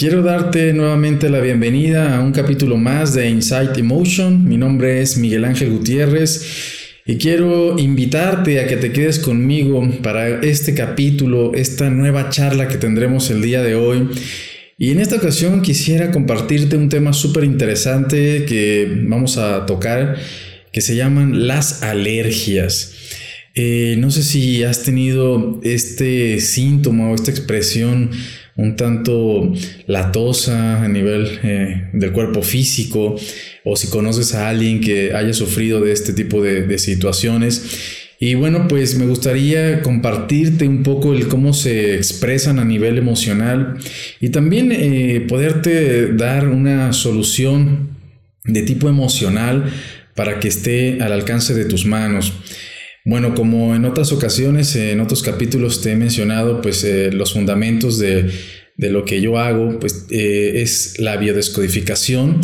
Quiero darte nuevamente la bienvenida a un capítulo más de Insight Emotion. Mi nombre es Miguel Ángel Gutiérrez y quiero invitarte a que te quedes conmigo para este capítulo, esta nueva charla que tendremos el día de hoy. Y en esta ocasión quisiera compartirte un tema súper interesante que vamos a tocar, que se llaman las alergias. Eh, no sé si has tenido este síntoma o esta expresión un tanto latosa a nivel eh, del cuerpo físico o si conoces a alguien que haya sufrido de este tipo de, situaciones. Y bueno, pues me gustaría compartirte un poco el cómo se expresan a nivel emocional y también eh, poderte dar una solución de tipo emocional para que esté al alcance de tus manos. Bueno, como en otras ocasiones, en otros capítulos te he mencionado, pues eh, los fundamentos de, lo que yo hago, pues eh, es la biodescodificación.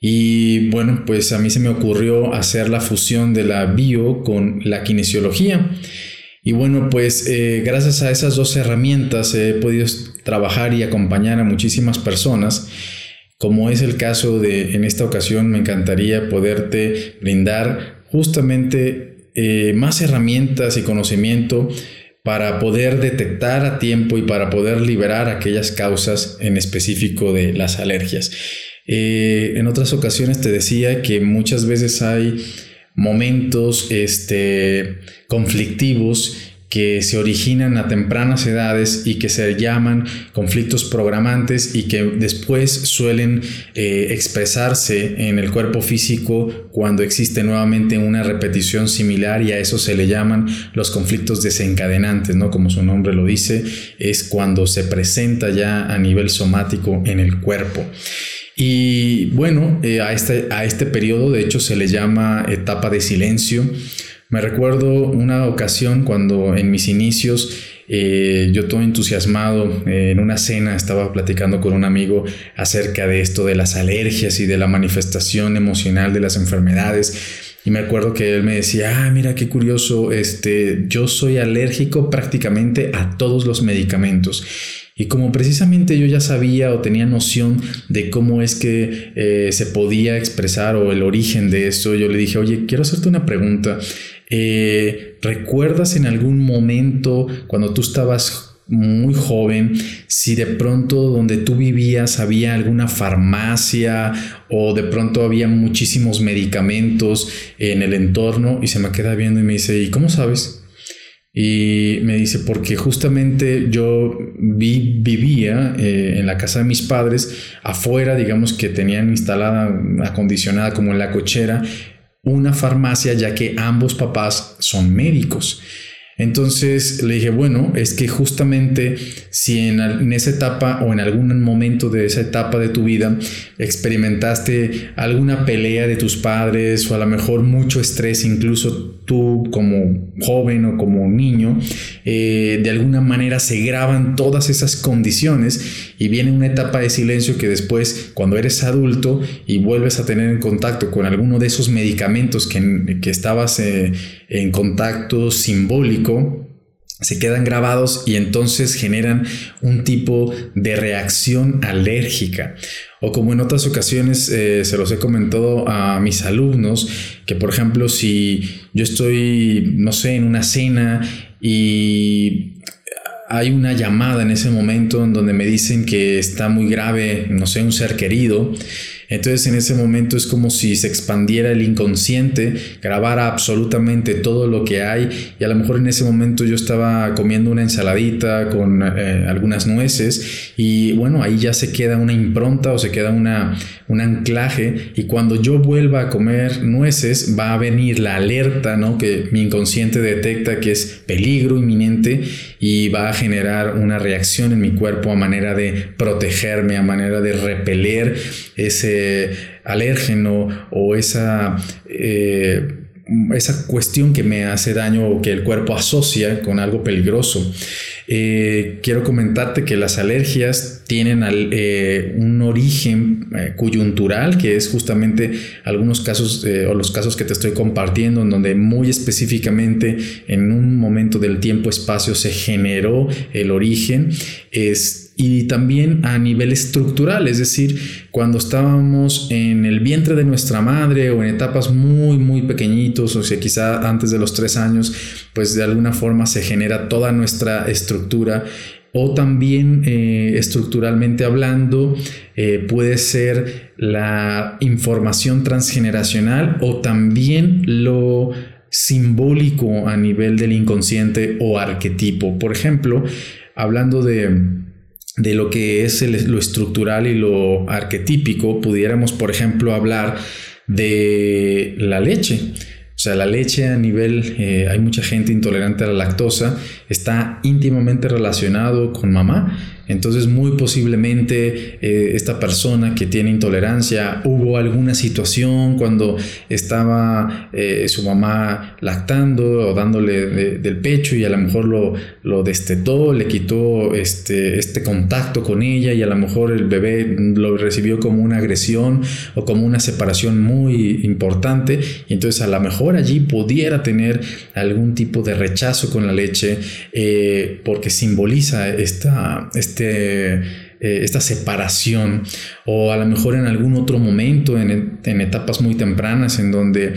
Y bueno, pues a mí se me ocurrió hacer la fusión de la bio con la kinesiología. Y bueno, pues eh, gracias a esas dos herramientas he podido trabajar y acompañar a muchísimas personas. Como es el caso de, en esta ocasión, me encantaría poderte brindar justamente eh, más herramientas y conocimiento para poder detectar a tiempo y para poder liberar aquellas causas en específico de las alergias. Eh, en otras ocasiones te decía que muchas veces hay momentos este, conflictivos que se originan a tempranas edades y que se llaman conflictos programantes y que después suelen eh, expresarse en el cuerpo físico cuando existe nuevamente una repetición similar y a eso se le llaman los conflictos desencadenantes, ¿no? Como su nombre lo dice, es cuando se presenta ya a nivel somático en el cuerpo. Y bueno, eh, a, este, a este periodo de hecho se le llama etapa de silencio me recuerdo una ocasión cuando en mis inicios eh, yo todo entusiasmado eh, en una cena estaba platicando con un amigo acerca de esto de las alergias y de la manifestación emocional de las enfermedades. Y me acuerdo que él me decía, ah, mira qué curioso, este, yo soy alérgico prácticamente a todos los medicamentos. Y como precisamente yo ya sabía o tenía noción de cómo es que eh, se podía expresar o el origen de esto, yo le dije, oye, quiero hacerte una pregunta. Eh, ¿Recuerdas en algún momento cuando tú estabas muy joven, si de pronto donde tú vivías había alguna farmacia o de pronto había muchísimos medicamentos en el entorno y se me queda viendo y me dice, ¿y cómo sabes? Y me dice, porque justamente yo vi, vivía eh, en la casa de mis padres, afuera, digamos que tenían instalada, acondicionada como en la cochera, una farmacia ya que ambos papás son médicos. Entonces le dije, bueno, es que justamente si en, esa etapa o en algún momento de esa etapa de tu vida experimentaste alguna pelea de tus padres o a lo mejor mucho estrés, incluso tú como joven o como niño, eh, de alguna manera se graban todas esas condiciones y viene una etapa de silencio que después cuando eres adulto y vuelves a tener en contacto con alguno de esos medicamentos que, que estabas eh, en contacto simbólico, se quedan grabados y entonces generan un tipo de reacción alérgica. O como en otras ocasiones eh, se los he comentado a mis alumnos, que por ejemplo si yo estoy, no sé, en una cena y hay una llamada en ese momento en donde me dicen que está muy grave, no sé, un ser querido, entonces en ese momento es como si se expandiera el inconsciente, grabara absolutamente todo lo que hay y a lo mejor en ese momento yo estaba comiendo una ensaladita con eh, algunas nueces y bueno, ahí ya se queda una impronta o se queda una, un anclaje y cuando yo vuelva a comer nueces va a venir la alerta, ¿no? Que mi inconsciente detecta que es peligro inminente y va a generar una reacción en mi cuerpo a manera de protegerme, a manera de repeler ese alérgeno o esa, eh, esa cuestión que me hace daño o que el cuerpo asocia con algo peligroso. Eh, quiero comentarte que las alergias tienen eh, un origen coyuntural, que es justamente algunos casos o los casos que te estoy compartiendo, en donde muy específicamente en un momento del tiempo-espacio se generó el origen. Y también a nivel estructural, es decir, cuando estábamos en el vientre de nuestra madre o en etapas muy, muy pequeñitos, o sea, quizá antes de los tres años, pues de alguna forma se genera toda nuestra estructura o también eh, estructuralmente hablando eh, puede ser la información transgeneracional o también lo simbólico a nivel del inconsciente o arquetipo. Por ejemplo, hablando de de lo que es lo estructural y lo arquetípico, pudiéramos, por ejemplo, hablar de la leche. O sea, la leche a nivel, eh, hay mucha gente intolerante a la lactosa, está íntimamente relacionado con mamá entonces muy posiblemente eh, esta persona que tiene intolerancia hubo alguna situación cuando estaba eh, su mamá lactando o dándole del pecho y a lo mejor lo, lo destetó, le quitó este, este contacto con ella y a lo mejor el bebé lo recibió como una agresión o como una separación muy importante. Y entonces a lo mejor allí pudiera tener algún tipo de rechazo con la leche eh, porque simboliza esta, este este, eh, esta separación o a lo mejor en algún otro momento, en, etapas muy tempranas, en donde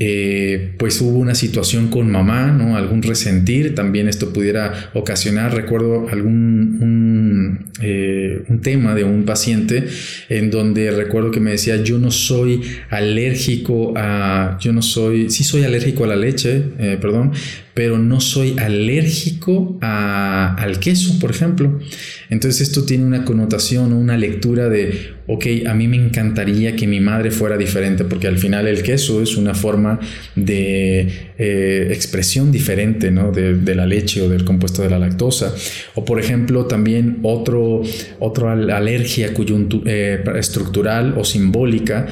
eh, pues hubo una situación con mamá, ¿no? algún resentir, también esto pudiera ocasionar, recuerdo algún eh, un tema de un paciente en donde recuerdo que me decía, yo no soy alérgico a, yo no soy, sí soy alérgico a la leche, perdón, pero no soy alérgico al queso, por ejemplo. Entonces esto tiene una connotación, una lectura de, ok, a mí me encantaría que mi madre fuera diferente, porque al final el queso es una forma de eh, expresión diferente ¿no? de, la leche o del compuesto de la lactosa. O por ejemplo también otro, otra alergia eh, estructural o simbólica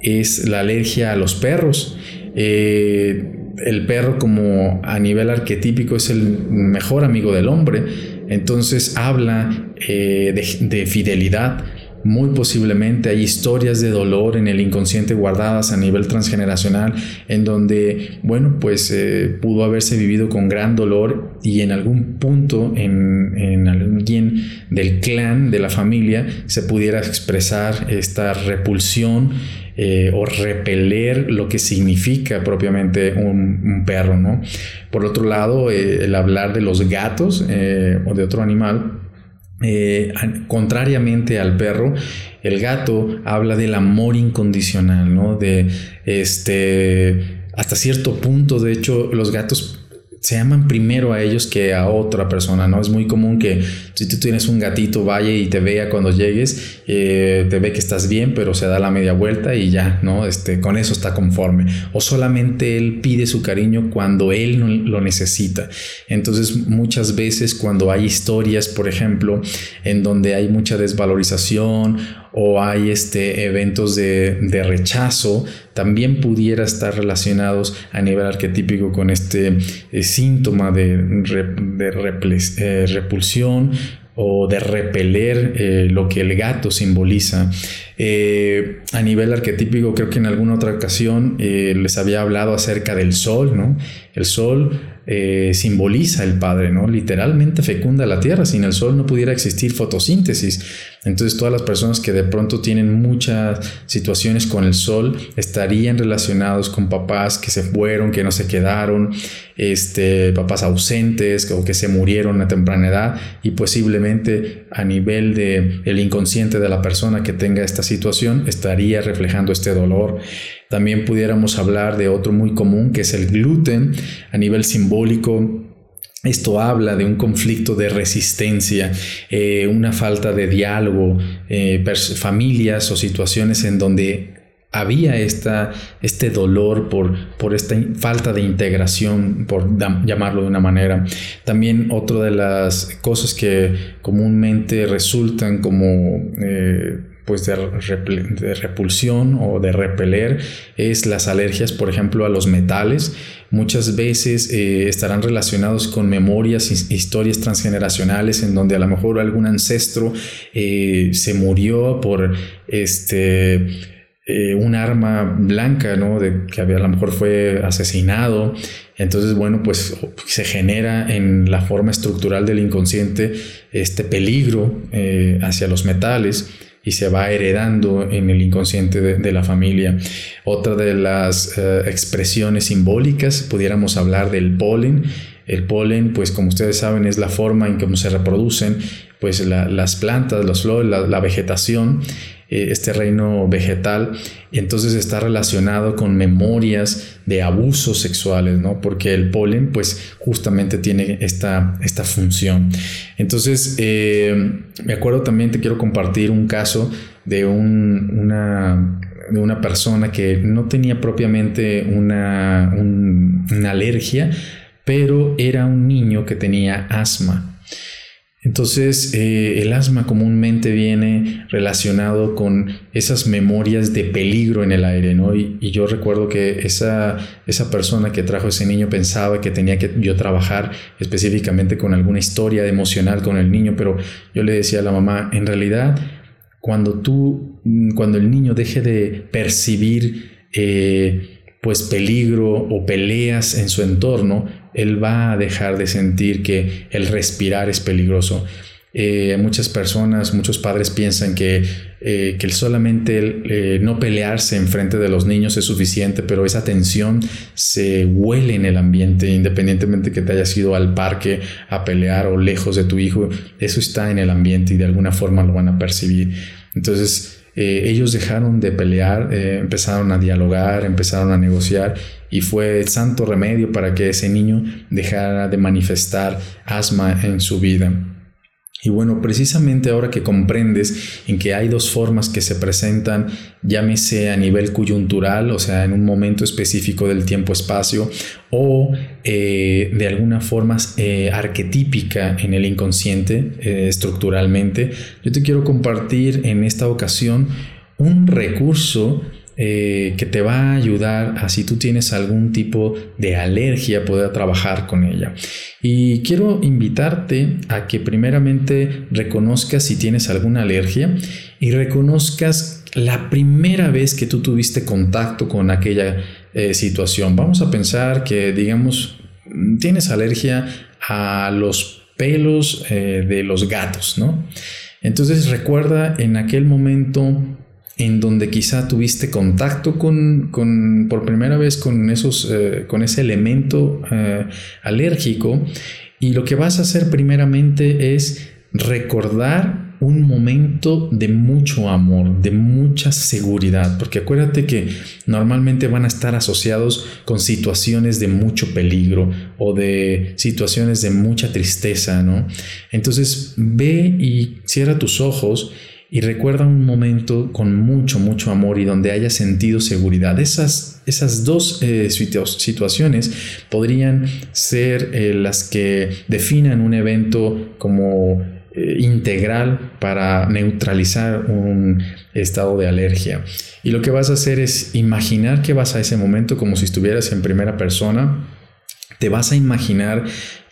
es la alergia a los perros. Eh, el perro como a nivel arquetípico es el mejor amigo del hombre, entonces habla eh, de, fidelidad. Muy posiblemente hay historias de dolor en el inconsciente guardadas a nivel transgeneracional en donde, bueno, pues eh, pudo haberse vivido con gran dolor y en algún punto en, en alguien del clan, de la familia, se pudiera expresar esta repulsión eh, o repeler lo que significa propiamente un, perro, ¿no? Por otro lado, eh, el hablar de los gatos o de otro animal, contrariamente al perro, el gato habla del amor incondicional, ¿no? De este, hasta cierto punto, de hecho, los gatos se aman primero a ellos que a otra persona, ¿no? Es muy común que si tú tienes un gatito vaya y te vea cuando llegues, eh, te ve que estás bien, pero se da la media vuelta y ya, ¿no? Este, con eso está conforme. O solamente él pide su cariño cuando él lo necesita. Entonces, muchas veces cuando hay historias, por ejemplo, en donde hay mucha desvalorización o hay este, eventos de, rechazo, también pudiera estar relacionados a nivel arquetípico con este eh, síntoma de, eh, repulsión o de repeler eh, lo que el gato simboliza. A nivel arquetípico, creo que en alguna otra ocasión les había hablado acerca del sol, ¿no? El sol eh, simboliza el Padre, ¿no? Literalmente fecunda la tierra. Sin el sol no pudiera existir fotosíntesis. Entonces todas las personas que de pronto tienen muchas situaciones con el sol estarían relacionados con papás que se fueron, que no se quedaron, este, papás ausentes o que se murieron a temprana edad y posiblemente a nivel de el inconsciente de la persona que tenga esta situación estaría reflejando este dolor. También pudiéramos hablar de otro muy común que es el gluten a nivel simbólico. Esto habla de un conflicto de resistencia, eh, una falta de diálogo, eh, familias o situaciones en donde había esta, este dolor por, por esta falta de integración, por llamarlo de una manera. También otra de las cosas que comúnmente resultan como... Eh, pues de, repulsión o de repeler es las alergias, por ejemplo, a los metales. Muchas veces eh, estarán relacionados con memorias, historias transgeneracionales en donde a lo mejor algún ancestro eh, se murió por este eh, un arma blanca, ¿no? De que a lo mejor fue asesinado. Entonces, bueno, pues se genera en la forma estructural del inconsciente este peligro hacia los metales y se va heredando en el inconsciente de, la familia. Otra de las eh, expresiones simbólicas, pudiéramos hablar del polen. El polen, pues como ustedes saben, es la forma en cómo se reproducen pues las plantas, los flores, la vegetación eh, este reino vegetal, entonces está relacionado con memorias de abusos sexuales, ¿no? Porque el polen, pues justamente tiene esta, esta función. Entonces, eh, me acuerdo también, te quiero compartir un caso de, una, de una persona que no tenía propiamente una, una alergia, pero era un niño que tenía asma. Entonces, eh, el asma comúnmente viene relacionado con esas memorias de peligro en el aire, ¿no? Y, yo recuerdo que esa, esa persona que trajo ese niño pensaba que tenía que yo trabajar específicamente con alguna historia emocional con el niño, pero yo le decía a la mamá, en realidad, cuando tú, cuando el niño deje de percibir eh, pues peligro o peleas en su entorno, él va a dejar de sentir que el respirar es peligroso. Eh, muchas personas, muchos padres piensan que, eh, que solamente el, eh, no pelearse en frente de los niños es suficiente, pero esa tensión se huele en el ambiente, independientemente que te hayas ido al parque a pelear o lejos de tu hijo, eso está en el ambiente y de alguna forma lo van a percibir. Entonces, eh, ellos dejaron de pelear, eh, empezaron a dialogar, empezaron a negociar y fue santo remedio para que ese niño dejara de manifestar asma en su vida. Y bueno, precisamente ahora que comprendes en que hay dos formas que se presentan, llámese a nivel coyuntural, o sea, en un momento específico del tiempo-espacio, o eh, de alguna forma eh, arquetípica en el inconsciente, eh, estructuralmente, yo te quiero compartir en esta ocasión un recurso eh, que te va a ayudar a si tú tienes algún tipo de alergia poder trabajar con ella. Y quiero invitarte a que primeramente reconozcas si tienes alguna alergia y reconozcas la primera vez que tú tuviste contacto con aquella eh, situación. Vamos a pensar que, digamos, tienes alergia a los pelos eh, de los gatos, ¿no? Entonces recuerda en aquel momento en donde quizá tuviste contacto con, por primera vez con, esos, eh, con ese elemento eh, alérgico y lo que vas a hacer primeramente es recordar un momento de mucho amor, de mucha seguridad, porque acuérdate que normalmente van a estar asociados con situaciones de mucho peligro o de situaciones de mucha tristeza, ¿no? Entonces ve y cierra tus ojos y recuerda un momento con mucho, mucho amor y donde haya sentido seguridad. Esas, esas dos eh, situaciones podrían ser eh, las que definan un evento como eh, integral para neutralizar un estado de alergia. Y lo que vas a hacer es imaginar que vas a ese momento como si estuvieras en primera persona. Te vas a imaginar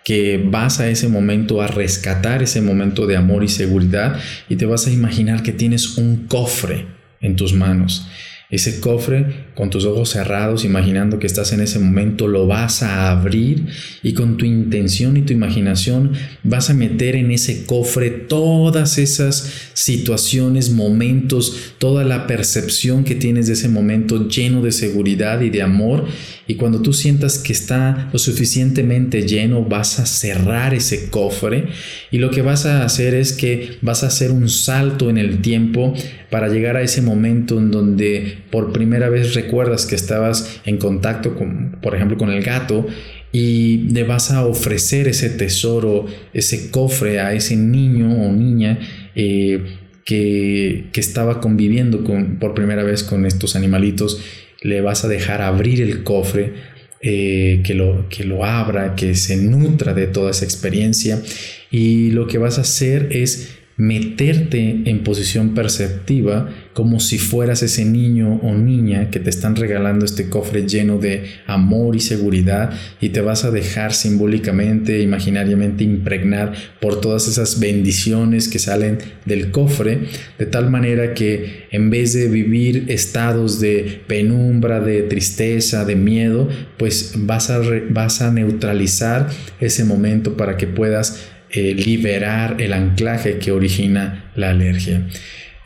que vas a ese momento a rescatar ese momento de amor y seguridad y te vas a imaginar que tienes un cofre en tus manos ese cofre con tus ojos cerrados, imaginando que estás en ese momento, lo vas a abrir y con tu intención y tu imaginación vas a meter en ese cofre todas esas situaciones, momentos, toda la percepción que tienes de ese momento lleno de seguridad y de amor. Y cuando tú sientas que está lo suficientemente lleno, vas a cerrar ese cofre y lo que vas a hacer es que vas a hacer un salto en el tiempo para llegar a ese momento en donde por primera vez recuerdas que estabas en contacto con, por ejemplo, con el gato y le vas a ofrecer ese tesoro, ese cofre a ese niño o niña eh, que, estaba conviviendo con, por primera vez con estos animalitos. Le vas a dejar abrir el cofre, eh, que, lo, que lo abra, que se nutra de toda esa experiencia. Y lo que vas a hacer es meterte en posición perceptiva como si fueras ese niño o niña que te están regalando este cofre lleno de amor y seguridad y te vas a dejar simbólicamente, imaginariamente impregnar por todas esas bendiciones que salen del cofre, de tal manera que en vez de vivir estados de penumbra, de tristeza, de miedo, pues vas a, vas a neutralizar ese momento para que puedas eh, liberar el anclaje que origina la alergia.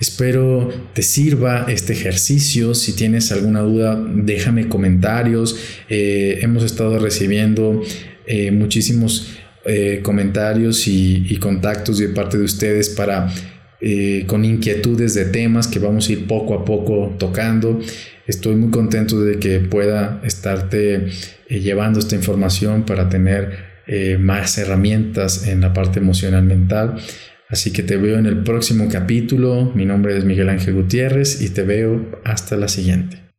Espero te sirva este ejercicio. Si tienes alguna duda, déjame comentarios. Eh, hemos estado recibiendo eh, muchísimos comentarios y, contactos de parte de ustedes para con inquietudes de temas que vamos a ir poco a poco tocando. Estoy muy contento de que pueda estarte llevando esta información para tener eh, más herramientas en la parte emocional mental. Así que te veo en el próximo capítulo. Mi nombre es Miguel Ángel Gutiérrez y te veo hasta la siguiente.